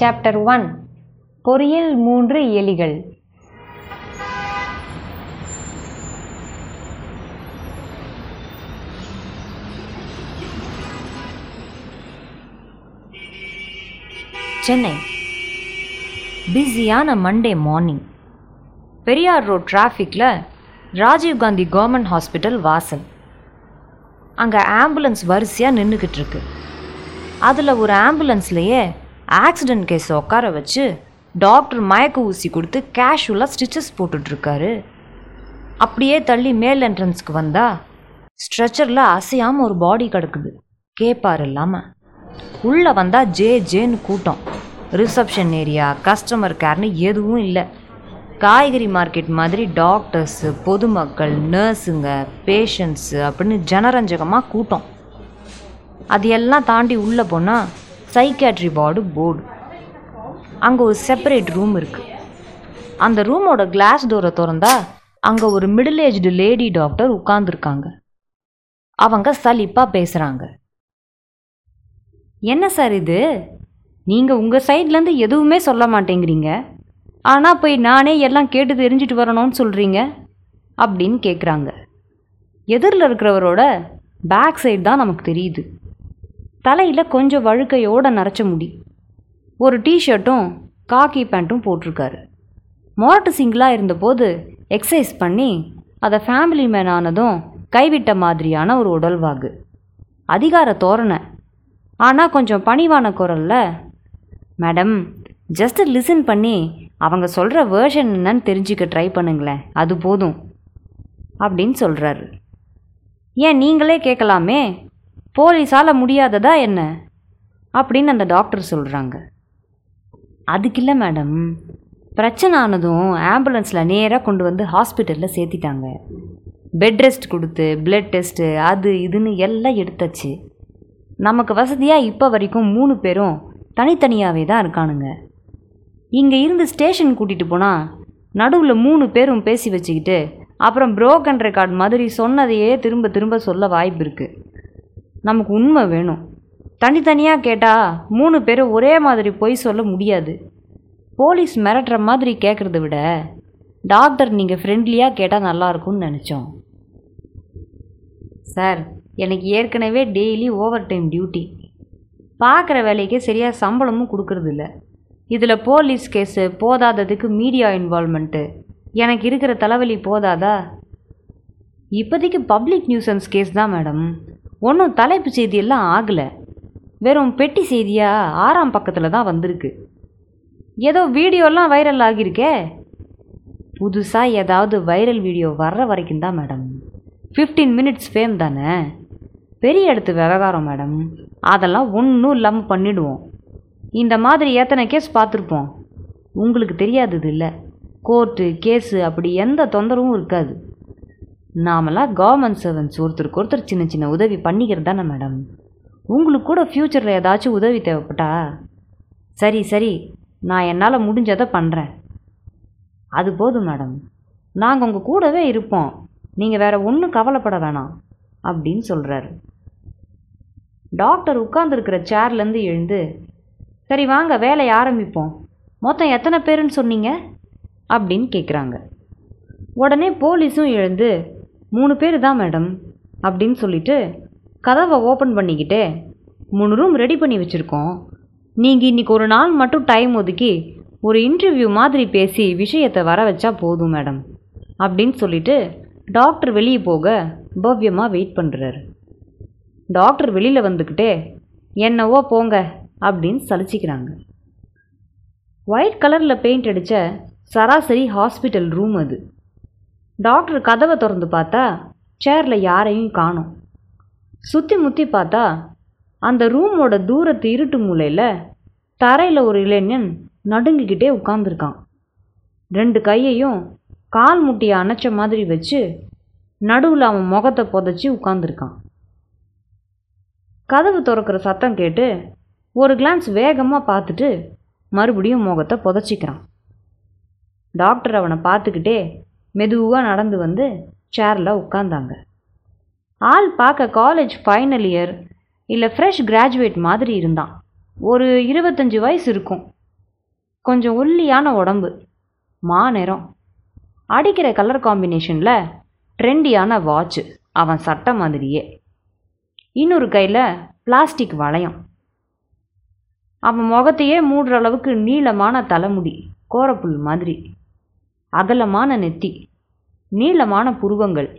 Chapter one பொறியியல் மூன்று எலிகள். சென்னை. பிஸியான மண்டே மார்னிங். பெரியார் ரோட் டிராஃபிக்கில் ராஜீவ்காந்தி கவர்மெண்ட் ஹாஸ்பிட்டல் வாசல். அங்கே ஆம்புலன்ஸ் வரிசையாக நின்றுக்கிட்டு இருக்கு. அதில் ஒரு ஆம்புலன்ஸ்லேயே ஆக்சிடென்ட் கேஸை உட்கார வச்சு டாக்டர் மயக்க ஊசி கொடுத்து கேஷுவலாக ஸ்டிச்சஸ் போட்டுட்ருக்காரு. அப்படியே தள்ளி மேல் என்ட்ரன்ஸ்க்கு வந்தா ஸ்ட்ரெச்சரில் அசையாமல் ஒரு பாடி கிடக்குது. கேப்பார் இல்லாமல் உள்ளே வந்தால் ஜே ஜேன்னு கூட்டம். ரிசப்ஷன் ஏரியா கஸ்டமர் கேர்னு எதுவும் இல்லை. காய்கறி மார்க்கெட் மாதிரி டாக்டர்ஸு பொதுமக்கள் நர்ஸுங்க பேஷண்ட்ஸு அப்படின்னு ஜனரஞ்சகமாக கூட்டம். அது எல்லாம் தாண்டி உள்ளே போனால் சைக்காட்ரி வார்டு போர்டு அங்கே ஒரு செப்பரேட் ரூம் இருக்குது அந்த ரூமோட கிளாஸ் டோரை திறந்தா அங்கே ஒரு மிடில் ஏஜ்டு லேடி டாக்டர் உட்காந்துருக்காங்க அவங்க சலிப்பாக பேசுகிறாங்க என்ன சார் இது? நீங்கள் உங்கள் சைட்லேருந்து எதுவுமே சொல்ல மாட்டேங்கிறீங்க? ஆனால் போய் நானே எல்லாம் கேட்டு தெரிஞ்சுட்டு வரணும்னு சொல்கிறீங்க அப்படின்னு கேட்குறாங்க எதிரில் இருக்கிறவரோட பேக் சைடு தான் நமக்கு தெரியுது. தலையில் கொஞ்சம் வழுக்கையோடு நரைச்ச முடி. ஒரு டிஷர்ட்டும் காக்கி பேண்ட்டும் போட்டிருக்காரு. மொரட்டு சிங்கிளாக இருந்தபோது எக்ஸசைஸ் பண்ணி அதை ஃபேமிலி மேன் ஆனதும் கைவிட்ட மாதிரியான ஒரு உடல்வாகு. அதிகார தோரணை. ஆனால் கொஞ்சம் பணிவான குரலில் மேடம் ஜஸ்ட் லிசன் பண்ணி அவங்க சொல்கிற வேர்ஷன் என்னன்னு தெரிஞ்சுக்க ட்ரை பண்ணுங்களேன். அது போதும். அப்படின்னு சொல்கிறாரு ஏன் நீங்களே கேட்கலாமே போலீஸால் முடியாததா என்ன? அப்படின்னு அந்த டாக்டர் சொல்கிறாங்க அதுக்கு இல்லை மேடம். பிரச்சனை ஆனதும் ஆம்புலன்ஸில் நேராக கொண்டு வந்து ஹாஸ்பிட்டலில் சேர்த்திட்டாங்க. பெட் ரெஸ்ட் கொடுத்து பிளட் டெஸ்ட்டு அது இதுன்னு எல்லாம் எடுத்தாச்சு. நமக்கு வசதியாக இப்போ வரைக்கும் மூணு பேரும் தனித்தனியாகவே தான் இருக்கானுங்க. இங்கே இருந்து ஸ்டேஷன் கூட்டிகிட்டு போனால் நடுவில் மூணு பேரும் பேசி வச்சுக்கிட்டு அப்புறம் ப்ரோக்கன் ரெக்கார்ட் மாதிரி சொன்னதையே திரும்ப திரும்ப சொல்ல வாய்ப்பு இருக்குது நமக்கு உண்மை வேணும். தனித்தனியாக கேட்டால் மூணு பேரும் ஒரே மாதிரி பொய் சொல்ல முடியாது. போலீஸ் மிரட்டுற மாதிரி கேட்குறத விட டாக்டர் நீங்கள் ஃப்ரெண்ட்லியாக கேட்டால் நல்லாயிருக்கும்னு நினச்சோம். சார் எனக்கு ஏற்கனவே டெய்லி ஓவர் டைம் டியூட்டி பார்க்குற வேலைக்கே சரியாக சம்பளமும் கொடுக்கறதில்ல. இதில் போலீஸ் கேஸு போதாததுக்கு மீடியா இன்வால்மெண்ட்டு எனக்கு இருக்கிற தலைவலி போதாதா? இப்போதைக்கு பப்ளிக் நியூசன்ஸ் கேஸ் தான் மேடம். ஒன்றும் தலைப்பு செய்தியெல்லாம் ஆகலை. வெறும் பெட்டி செய்தியாக ஆறாம் பக்கத்தில் தான் வந்திருக்கு. ஏதோ வீடியோலாம் வைரல் ஆகியிருக்கே. புதுசாக ஏதாவது வைரல் வீடியோ வர்ற வரைக்கும் தான் மேடம். ஃபிஃப்டீன் மினிட்ஸ் ஃபேம் தானே. பெரிய இடத்து விவகாரம் மேடம். அதெல்லாம் ஒன்றும் இல்லாமல் பண்ணிடுவோம். இந்த மாதிரி எத்தனை கேஸ் பார்த்துருப்போம். உங்களுக்கு தெரியாதது இல்லை. கோர்ட்டு கேஸு அப்படி எந்த தொந்தரவும் இருக்காது. நாமெல்லாம் கவர்மெண்ட் சர்வன்ஸ் ஒருத்தருக்கு ஒருத்தர் சின்ன சின்ன உதவி பண்ணிக்கிறது தானே மேடம் உங்களுக்கு கூட ஃப்யூச்சரில் ஏதாச்சும் உதவி தேவைப்பட்டா? சரி சரி நான் என்னால் முடிஞ்சதை பண்ணுறேன் அது போதும் மேடம் நாங்கள் உங்கள் கூடவே இருப்போம். நீங்கள் வேறு ஒன்றும் கவலைப்பட வேணாம் அப்படின்னு சொல்கிறாரு டாக்டர் உட்கார்ந்துருக்கிற சேர்லேருந்து எழுந்து சரி வாங்க வேலையை ஆரம்பிப்போம். மொத்தம் எத்தனை பேருன்னு சொன்னீங்க? அப்படின்னு கேட்குறாங்க உடனே போலீஸும் எழுந்து மூணு பேர் தான் மேடம் அப்படின்னு சொல்லிட்டு கதவை ஓப்பன் பண்ணிக்கிட்டு மூணு ரூம் ரெடி பண்ணி வச்சுருக்கோம். நீங்கள் இன்றைக்கி ஒரு நாள் மட்டும் டைம் ஒதுக்கி ஒரு இன்டர்வியூ மாதிரி பேசி விஷயத்தை வர வச்சா போதும் மேடம் அப்படின்னு சொல்லிட்டு டாக்டர் வெளியே போக பவ்யமாக வெயிட் பண்ணுறாரு டாக்டர் வெளியில் வந்துக்கிட்டே என்னவோ போங்க அப்படின்னு சலிச்சிக்கிறாங்க. ஒயிட் கலரில் பெயிண்ட் அடித்த சராசரி ஹாஸ்பிட்டல் ரூம் அது. டாக்டர் கதவை திறந்து பார்த்தா சேரில் யாரையும் காணும். சுற்றி முற்றி பார்த்தா அந்த ரூமோட தூரத்து இருட்டு மூலையில் தரையில் ஒரு இளைஞன் நடுங்கிக்கிட்டே உட்காந்துருக்கான் ரெண்டு கையையும் கால் முட்டியை அணைச்ச மாதிரி வச்சு நடுவில் அவன் முகத்தை புதைச்சி உட்காந்துருக்கான் கதவு திறக்கிற சத்தம் கேட்டு ஒரு கிளான்ஸ் வேகமாக பார்த்துட்டு மறுபடியும் முகத்தை புதைச்சிக்கிறான். டாக்டர் அவனை பார்த்துக்கிட்டே மெதுவாக நடந்து வந்து சேரில் உட்காந்தாங்க ஆள் பார்க்க காலேஜ் ஃபைனல் இயர் இல்லை ஃப்ரெஷ் கிராஜுவேட் மாதிரி இருந்தான். ஒரு இருபத்தஞ்சி வயசு இருக்கும். கொஞ்சம் ஒல்லியான உடம்பு. மாநிறம் அடிக்கிற கலர் காம்பினேஷனில் ட்ரெண்டியான வாட்ச்சு அவன் சட்டை மாதிரியே. இன்னொரு கையில் பிளாஸ்டிக் வளையம். அவன் முகத்தையே மூடுற அளவுக்கு நீளமான தலைமுடி கோரப்புல் மாதிரி. அகலமான நெத்தி நீளமான புருவங்கள்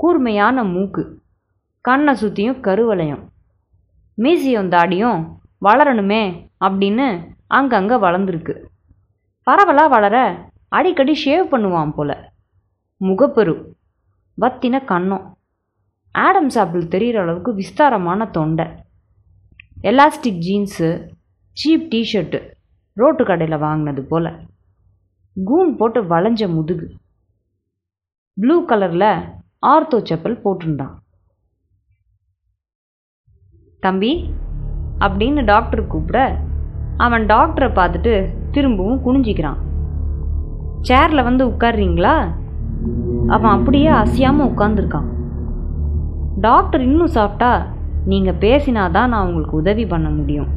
கூர்மையான மூக்கு கண்ணை சுற்றியும் கருவளையம் மீசியும் தாடியும் வளரணுமே அப்படின்னு அங்கங்கே வளர்ந்துருக்கு. பரவலாக வளர அடிக்கடி ஷேவ் பண்ணுவான் போல. முகப்பெரு வத்தின கண்ணம் ஆடம் சாப்பிள் தெரிகிற அளவுக்கு விஸ்தாரமான தொண்டை elastic jeans cheap t-shirt road கடையில் வாங்கினது போல். கூன் போட்டு வளைஞ்ச முதுகு. ப்ளூ கலரில் ஆர்த்தோ செப்பல் போட்டிருந்தான். தம்பி அப்படின்னு டாக்டர் கூப்பிட அவன் டாக்டரை பார்த்துட்டு திரும்பவும் குனிஞ்சிக்கிறான். சேரில் வந்து உட்கார்றீங்களா? அவன் அப்படியே அசையாமல் உட்காந்துருக்கான் டாக்டர் இன்னும் சாப்பிட்டா நீங்கள் பேசினாதான் நான் உங்களுக்கு உதவி பண்ண முடியும்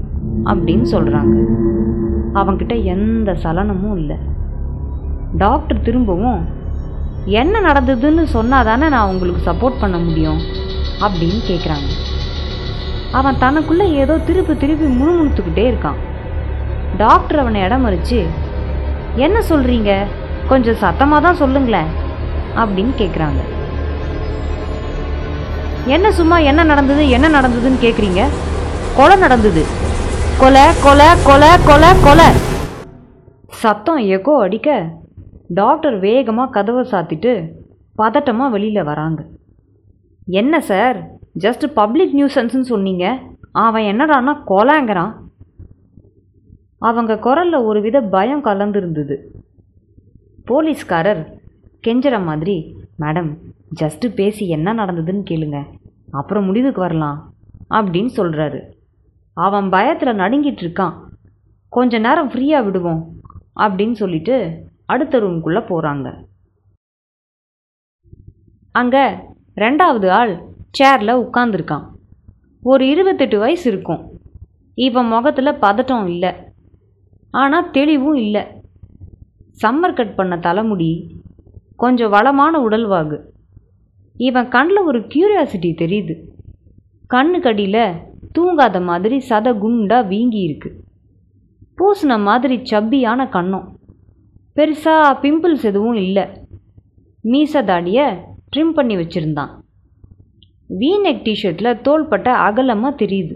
அப்படின்னு சொல்கிறாங்க அவன்கிட்ட எந்த சலனமும் இல்லை. டாக்டர் திரும்பவும் என்ன நடந்ததுன்னு சொன்னால் தானே நான் உங்களுக்கு சப்போர்ட் பண்ண முடியும்? அப்படின்னு கேட்குறாங்க அவன் தனக்குள்ளே ஏதோ திருப்பி திருப்பி முணுமுணுத்துக்கிட்டே இருக்கான். டாக்டர் அவனை இடம் மறிச்சு என்ன சொல்கிறீங்க கொஞ்சம் சத்தமாக தான் சொல்லுங்களேன் அப்படின்னு கேட்குறாங்க என்ன சும்மா என்ன நடந்தது? என்ன நடந்ததுன்னு கேட்குறீங்க கொலை நடந்தது. கொலை கொலை கொலை கொலை கொலை. சத்தம் எக்கோ அடிக்க டாக்டர் வேகமாக கதவை சாத்திட்டு பதட்டமாக வெளியில் வராங்க. என்ன சார்? ஜஸ்ட் பப்ளிக் நியூசன்ஸ்னு சொன்னீங்க. அவன் என்னடான்னா கொலாங்கிறான். அவங்க குரலில் ஒரு வித பயம் கலந்துருந்தது. போலீஸ்காரர் கெஞ்சற மாதிரி மேடம் ஜஸ்ட்டு பேசி என்ன நடந்ததுன்னு கேளுங்க. அப்புறம் முடிவுக்கு வரலாம் அப்படின்னு சொல்கிறாரு அவன் பயத்தில் நடுங்கிட்டு இருக்கான். கொஞ்ச நேரம் ஃப்ரீயாக விடுவோம் அப்படின்னு சொல்லிட்டு அடுத்த ரூம்குள்ளே போகிறாங்க அங்கே ரெண்டாவது ஆள் சேரில் உட்காந்துருக்கான் ஒரு இருபத்தெட்டு வயசு இருக்கும். இவன் முகத்தில் பதட்டம் இல்லை. ஆனால் தெளிவும் இல்லை. சம்மர் கட் பண்ண தலைமுடி கொஞ்சம் வளமான உடல்வாகு இவன் கண்ணில் ஒரு கியூரியாசிட்டி தெரியுது. கண்ணு கடியில் தூங்காத மாதிரி சத குண்டா வீங்கி இருக்கு பூசின மாதிரி சப்பியான கண்ணம். பெருசாக பிம்பிள்ஸ் எதுவும் இல்லை. மீச தாடியை ட்ரிம் பண்ணி வச்சுருந்தான். வீநெக் டிஷர்ட்டில் தோள்பட்டை அகலமாக தெரியுது.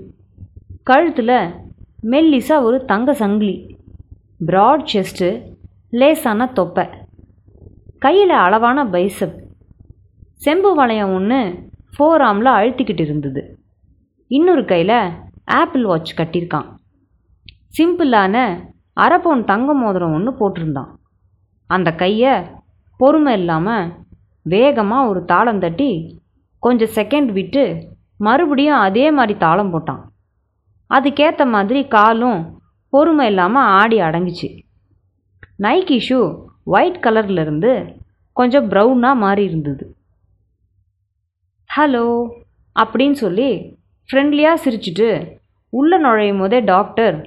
கழுத்தில் மெல்லிசா ஒரு தங்க சங்கிலி. ப்ராட் செஸ்ட்டு லேசான தொப்பை. கையில் அளவான பைசப் செம்பு வளையம் ஒன்று ஃபோர் ஆமில் அழுத்திக்கிட்டு இருந்தது. இன்னொரு கையில் ஆப்பிள் வாட்ச் கட்டியிருக்கான் சிம்பிளான அரை பவுன் தங்க மோதிரம் ஒன்று போட்டிருந்தான். அந்த கையை பொறுமை இல்லாமல் வேகமாக ஒரு தாளம் தட்டி கொஞ்சம் செகண்ட் விட்டு மறுபடியும் அதே மாதிரி தாளம் போட்டான். அதுக்கேற்ற மாதிரி காலும் பொறுமை இல்லாமல் ஆடி அடங்குச்சு. நைக்கி ஷூ ஒயிட் கலர்ல இருந்து கொஞ்சம் ப்ரௌனாக மாறி இருந்தது. ஹலோ அப்படின்னு சொல்லி ஃப்ரெண்ட்லியாக சிரிச்சிட்டு உள்ளே நுழையும் போதே டாக்டர்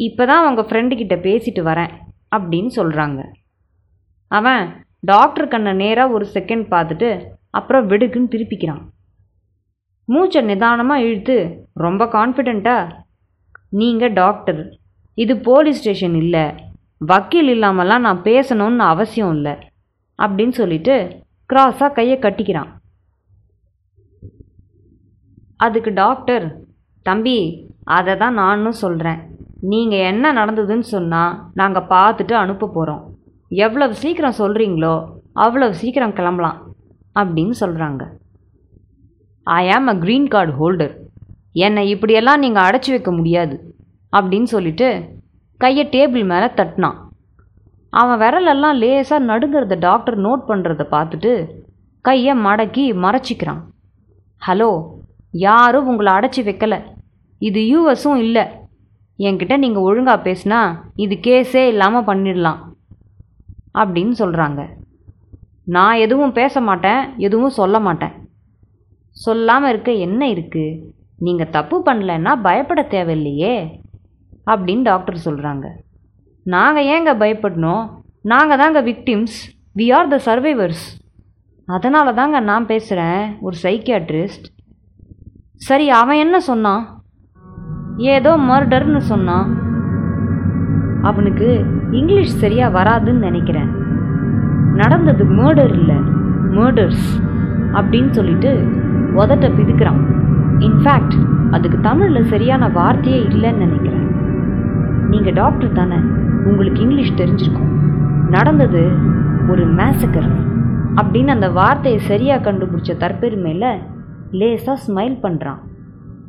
இப்போ தான் உங்கள் ஃப்ரெண்டுக்கிட்ட பேசிட்டு வரேன் அப்படின்னு சொல்கிறாங்க அவன் டாக்டர் கண்ணை நேராக ஒரு செகண்ட் பார்த்துட்டு அப்புறம் வெடுக்குன்னு திருப்பிக்கிறான். மூச்சை நிதானமாக இழுத்து ரொம்ப கான்ஃபிடெண்ட்டாக நீங்கள் டாக்டர் இது போலீஸ் ஸ்டேஷன் இல்லை. வக்கீல் இல்லாமலாம் நான் பேசணும்னு அவசியம் இல்லை. அப்படின்னு சொல்லிட்டு கிராஸாக கையை கட்டிக்கிறான். அதுக்கு டாக்டர் தம்பி அதை தான் நானும் சொல்கிறேன் நீங்கள் என்ன நடந்ததுன்னு சொன்னால் நாங்கள் பார்த்துட்டு அனுப்ப போகிறோம் எவ்வளவு சீக்கிரம் சொல்கிறீங்களோ அவ்வளவு சீக்கிரம் கிளம்பலாம் அப்படின்னு சொல்கிறாங்க ஐ ஆம் அ க்ரீன் கார்டு ஹோல்டர் என்னை இப்படியெல்லாம் நீங்கள் அடைச்சி வைக்க முடியாது அப்படின்னு சொல்லிட்டு கையை டேபிள் மேலே தட்டினான். அவன் விரலெல்லாம் லேசாக நடுங்கிறத டாக்டர் நோட் பண்ணுறத பார்த்துட்டு கையை மடக்கி மறைச்சிக்கிறான். ஹலோ யாரும் உங்களை அடைச்சி வைக்கலை. இது யூஎஸும் இல்லை. என்கிட்ட நீங்கள் ஒழுங்காக பேசினா இது கேஸே இல்லாமல் பண்ணிடலாம். அப்படின்னு சொல்கிறாங்க நான் எதுவும் பேச மாட்டேன் எதுவும் சொல்ல மாட்டேன். சொல்லாமல் இருக்க என்ன இருக்குது நீங்கள் தப்பு பண்ணலைன்னா பயப்பட தேவையில்லையே அப்படின்னு டாக்டர் சொல்கிறாங்க நாங்கள் ஏங்க பயப்படணும்? நாங்கள் தாங்க victims we are the survivors அதனால தாங்க நான் பேசுகிறேன் ஒரு சைக்கியாட்ரிஸ்ட் சரி அவன் என்ன சொன்னான்? ஏதோ மர்டர்னு சொன்னான். அவனுக்கு இங்கிலீஷ் சரியாக வராதுன்னு நினைக்கிறேன். நடந்தது மர்டர் இல்லை. மர்டர்ஸ் அப்படின்னு சொல்லிட்டு உதட்ட பிதுக்குறான். இன்ஃபேக்ட் அதுக்கு தமிழில் சரியான வார்த்தையே இல்லைன்னு நினைக்கிறேன். நீங்கள் டாக்டர் தானே உங்களுக்கு இங்கிலீஷ் தெரிஞ்சிருக்கும். நடந்தது ஒரு மேசக்கர் அப்படின்னு அந்த வார்த்தையை சரியாக கண்டுபிடிச்ச தற்பெருமையில் லேசாக ஸ்மைல் பண்ணுறான்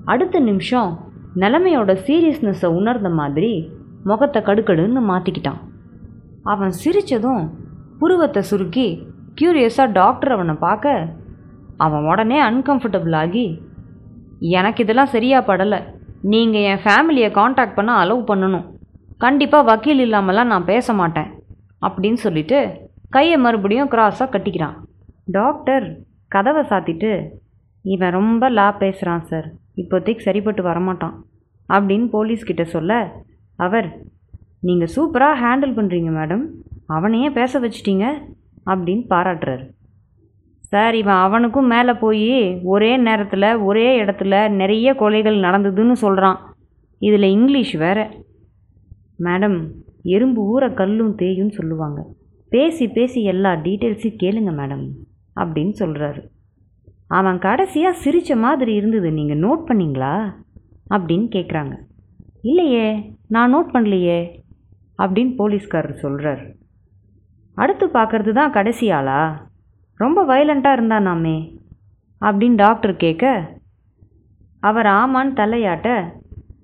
அடுத்த நிமிஷம் நிலைமையோட சீரியஸ்னஸை உணர்ந்த மாதிரி முகத்தை கடுக்கடுன்னு மாற்றிக்கிட்டான் அவன் சிரித்ததும் புருவத்தை சுருக்கி க்யூரியஸாக டாக்டர் அவனை பார்க்க அவன் உடனே அன்கம்ஃபர்டபுள் ஆகி எனக்கு இதெல்லாம் சரியாக படலை. நீங்கள் என் ஃபேமிலியை காண்டாக்ட் பண்ண அலோவ் பண்ணணும். கண்டிப்பாக வக்கீல் இல்லாமலாம் நான் பேச மாட்டேன். அப்படின்னு சொல்லிட்டு கையை மறுபடியும் கிராஸாக கட்டிக்கிறான். டாக்டர் கதவை சாத்திட்டு இவன் ரொம்ப லா பேசுகிறான் சார் இப்போதைக்கு சரிப்பட்டு வரமாட்டான். அப்படின்னு போலீஸ்கிட்ட சொல்ல அவர் நீங்கள் சூப்பராக ஹேண்டில் பண்ணுறீங்க மேடம். அவனையே பேச வச்சிட்டீங்க அப்படின்னு பாராட்டுறாரு. சார் இவன் அவனுக்கும் மேலே போய் ஒரே நேரத்தில் ஒரே இடத்துல நிறைய கொலைகள் நடந்ததுன்னு சொல்கிறான் இதில் இங்கிலீஷ் வேற. மேடம் எறும்பு ஊற கல்லும் தேயும்னு சொல்லுவாங்க. பேசி பேசி எல்லா டீட்டெயில்ஸையும் கேளுங்க மேடம் அப்படின்னு சொல்கிறாரு அவன் கடைசியாக சிரித்த மாதிரி இருந்தது நீங்கள் நோட் பண்ணிங்களா? அப்படின்னு கேட்குறாங்க இல்லையே நான் நோட் பண்ணலையே அப்படின்னு போலீஸ்காரர் சொல்கிறார் அடுத்து பார்க்கறது தான் கடைசி ஆளா? ரொம்ப வயலண்ட்டாக இருந்தானாமே அப்படின்னு டாக்டர் கேட்க அவர் ஆமான்னு தலையாட்ட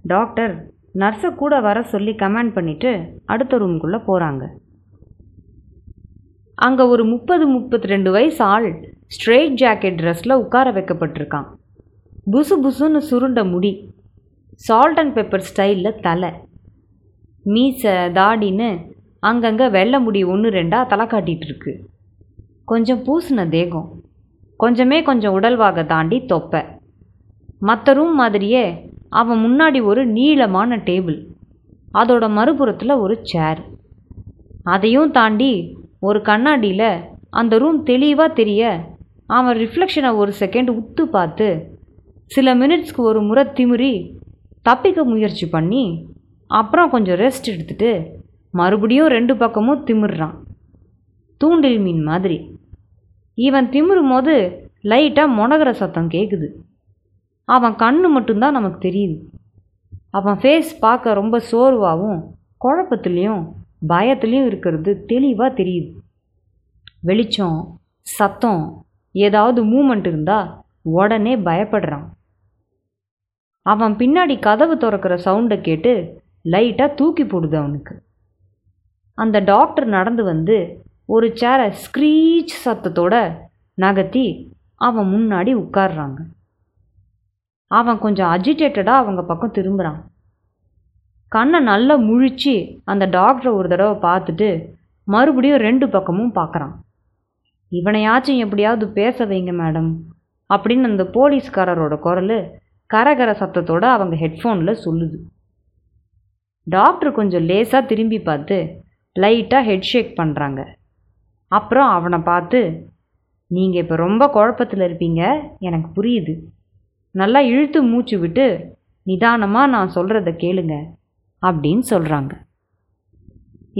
டாக்டர் நர்ஸை கூட வர சொல்லி கமாண்ட் பண்ணிவிட்டு அடுத்த ரூம்குள்ளே போகிறாங்க அங்கே ஒரு முப்பது முப்பத்தி ரெண்டு வயசு ஆள் ஸ்ட்ரெயிட் ஜாக்கெட் ட்ரெஸ்ஸில் உட்கார வைக்கப்பட்டிருக்கான். புசு புசுன்னு சுருண்ட முடி. சால்ட் அண்ட் பெப்பர் ஸ்டைலில் தலை. மீசை தாடின்னு அங்கங்கே வெள்ளை முடி ஒன்று ரெண்டாக தலை காட்டிகிட்ருக்கு கொஞ்சம் பூசின தேகம். கொஞ்சமே கொஞ்சம் உடல்வாக தாண்டி தொப்பை. மற்ற ரூம் மாதிரியே அவன் முன்னாடி ஒரு நீளமான டேபிள் அதோட மறுபுறத்தில் ஒரு சேர் அதையும் தாண்டி ஒரு கண்ணாடியில் அந்த ரூம் தெளிவாக தெரிய அவன் ரிஃப்ளெக்ஷனை ஒரு செகண்ட் உத்து பார்த்து சில மினிட்ஸ்க்கு ஒரு முறை திமிரி தப்பிக்க முயற்சி பண்ணி அப்புறம் கொஞ்சம் ரெஸ்ட் எடுத்துட்டு மறுபடியும் ரெண்டு பக்கமும் திமிர்றான். தூண்டில் மீன் மாதிரி. இவன் திமிரும் போது லைட்டாக முனகிற சத்தம் கேட்குது அவன் கண்ணு மட்டும்தான் நமக்கு தெரியுது. அவன் ஃபேஸ் பார்க்க ரொம்ப சோர்வாகவும் குழப்பத்துலேயும் பயத்துலேயும் இருக்கிறது தெளிவாக தெரியுது. வெளிச்சம் சத்தம் ஏதாவது மூமெண்ட் இருந்தால் உடனே பயப்படுறான். அவன் பின்னாடி கதவு திறக்கிற சவுண்டை கேட்டு லைட்டாக தூக்கி போடுது அவனுக்கு. அந்த டாக்டர் நடந்து வந்து ஒரு சேரை ஸ்க்ரீச் சத்தத்தோட நகர்த்தி அவன் முன்னாடி உட்கார்றாங்க. அவன் கொஞ்சம் அஜிடேட்டடாக அவங்க பக்கம் திரும்புகிறான் கண்ணை நல்லா முழிச்சு அந்த டாக்டரை ஒரு தடவை பார்த்துட்டு மறுபடியும் ரெண்டு பக்கமும் பார்க்குறான். இவனையாச்சும் எப்படியாவது பேச வைங்க மேடம் அப்படின்னு அந்த போலீஸ்காரரோட குரல் கரகர சத்தத்தோட அவங்க ஹெட்ஃபோனில் சொல்லுது. டாக்டர் கொஞ்சம் லேசாக திரும்பி பார்த்து லைட்டாக ஹெட் ஷேக் பண்ணுறாங்க அப்புறம் அவனை பார்த்து நீங்கள் இப்போ ரொம்ப குழப்பத்தில் இருப்பீங்க. எனக்கு புரியுது. நல்லா இழுத்து மூச்சு விட்டு நிதானமாக நான் சொல்கிறத கேளுங்க. அப்படின்னு சொல்கிறாங்க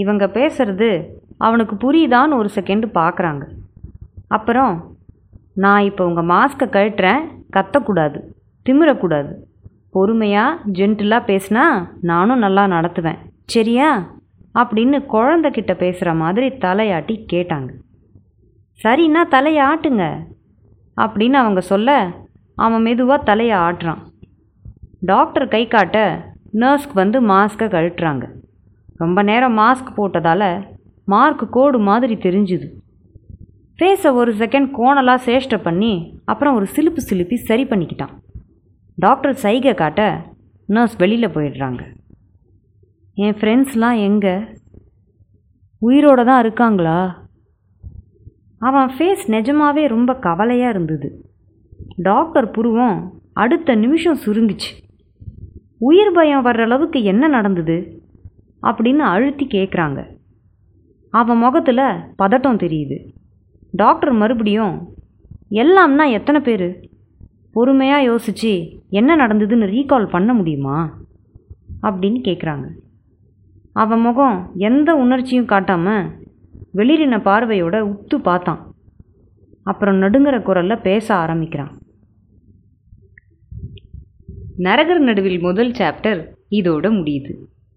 இவங்க பேசுறது அவனுக்கு புரியுதான்னு ஒரு செகண்டு பார்க்குறாங்க அப்புறம் நான் இப்போ உங்கள் மாஸ்க்கை கழட்டுறேன். கத்தக்கூடாது. திமிரக்கூடாது. பொறுமையாக ஜென்டிலாக பேசினா நானும் நல்லா நடத்துவேன். சரியா? அப்படின்னு குழந்தைகிட்ட பேசுகிற மாதிரி தலையாட்டி கேட்டாங்க. சரின்னா தலையை ஆட்டுங்க அப்படின்னு அவங்க சொல்ல அவன் மெதுவாக தலையை ஆட்டுறான். டாக்டர் கை காட்ட நர்ஸ்க்கு வந்து மாஸ்க்கை கழட்டுறாங்க. ரொம்ப நேரம் மாஸ்க் போட்டதால் மார்க் கோடு மாதிரி தெரிஞ்சுது. ஃபேஸை ஒரு செகண்ட் கோணலாக சேஷ்டை பண்ணி அப்புறம் ஒரு சிலுப்பு சிலுப்பி சரி பண்ணிக்கிட்டான். டாக்டர் சைகை காட்ட நர்ஸ் வெளியில் போயிடுறாங்க. என் ஃப்ரெண்ட்ஸ்லாம் எங்கே? உயிரோட தான் இருக்காங்களா? அவன் ஃபேஸ் நிஜமாவே ரொம்ப கவலையாக இருந்தது. டாக்டர் புருவம் அடுத்த நிமிஷம் சுருங்கிச்சு. உயிர் பயம் வர்ற அளவுக்கு என்ன நடந்தது? அப்படின்னு அழுத்தி கேட்குறாங்க அவன் முகத்தில் பதட்டம் தெரியுது. டாக்டர் மறுபடியும் எல்லாம்னா எத்தனை பேர்? பொறுமையாக யோசிச்சு என்ன நடந்ததுன்னு ரீகால் பண்ண முடியுமா? அப்படின்னு கேட்குறாங்க அவன் முகம் எந்த உணர்ச்சியும் காட்டாமல் வெளிரின பார்வையோட உத்து பார்த்தான். அப்புறம் நடுங்கிற குரலில் பேச ஆரம்பிக்கிறான். நரகர் நடுவில் முதல் சாப்டர் இதோட முடியுது.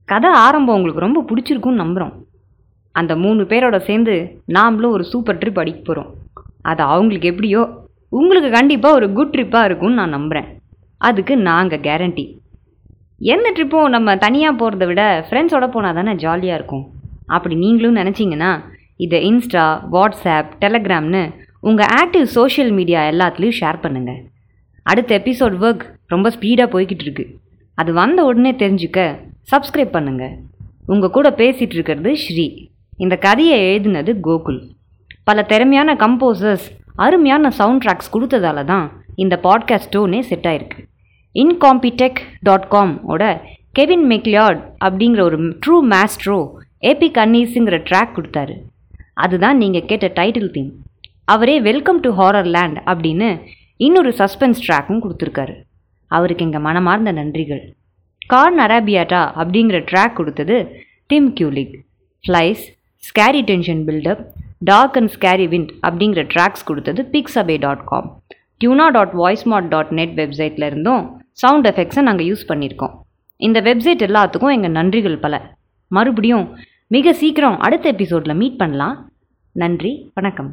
கதை ஆரம்பம் உங்களுக்கு ரொம்ப பிடிச்சிருக்குன்னு நம்புகிறோம் அந்த மூணு பேரோட சேர்ந்து நாமளும் ஒரு சூப்பர் ட்ரிப் அடிக்க போகிறோம் அது அவங்களுக்கு எப்படியோ உங்களுக்கு கண்டிப்பாக ஒரு குட் ட்ரிப்பாக இருக்கும்னு நான் நம்புகிறேன் அதுக்கு நாங்கள் கேரண்டி எந்த ட்ரிப்பும் நம்ம தனியாக போகிறத விட ஃப்ரெண்ட்ஸோட போனால் தானே ஜாலியாக இருக்கும். அப்படி நீங்களும் நினச்சிங்கன்னா இதை இன்ஸ்டா வாட்ஸ்அப் டெலகிராம்னு உங்கள் ஆக்டிவ் சோஷியல் மீடியா எல்லாத்துலேயும் ஷேர் பண்ணுங்கள் அடுத்த எபிசோட் ஒர்க் ரொம்ப ஸ்பீடாக போய்கிட்டு இருக்கு. அது வந்த உடனே தெரிஞ்சுக்க சப்ஸ்கிரைப் பண்ணுங்க. உங்கள் கூட பேசிகிட்டு இருக்கிறது ஸ்ரீ. இந்த கதையை எழுதினது கோகுல். பல திறமையான கம்போசர்ஸ் அருமையான சவுண்ட் ட்ராக்ஸ் கொடுத்ததால தான் இந்த பாட்காஸ்ட் டோனே செட் ஆயிருக்கு. இன்காம்பிடெக் டாட் காம் ஓட கெவின் மெக்லியார்ட் அப்படிங்கிற ஒரு ட்ரூ மேஸ்ட்ரோ ஏபி கன்னீஸுங்கிற ட்ராக் கொடுத்தாரு. அதுதான் நீங்கள் கேட்ட டைட்டில் தீம் அவரே வெல்கம் டு ஹாரர் லேண்ட் அப்படின்னு இன்னொரு சஸ்பென்ஸ் ட்ராக்கும் கொடுத்துருக்காரு. அவருக்கு எங்கள் மனமார்ந்த நன்றிகள். கார்ன் நராபியாட்டா அப்படிங்கிற ட்ராக் கொடுத்தது Tim Kulig flies scary tension buildup dark and scary wind அப்படிங்கிற ட்ராக்ஸ் கொடுத்தது Pixabay dot com tuna dot voice mod dot net வெப்சைட்டில் இருந்தும் சவுண்ட் எஃபெக்ட்ஸை நாங்கள் யூஸ் பண்ணியிருக்கோம். இந்த வெப்சைட் எல்லாத்துக்கும் எங்கள் நன்றிகள் பல. மறுபடியும் மிக சீக்கிரம் அடுத்த எபிசோடில் மீட் பண்ணலாம். நன்றி வணக்கம்.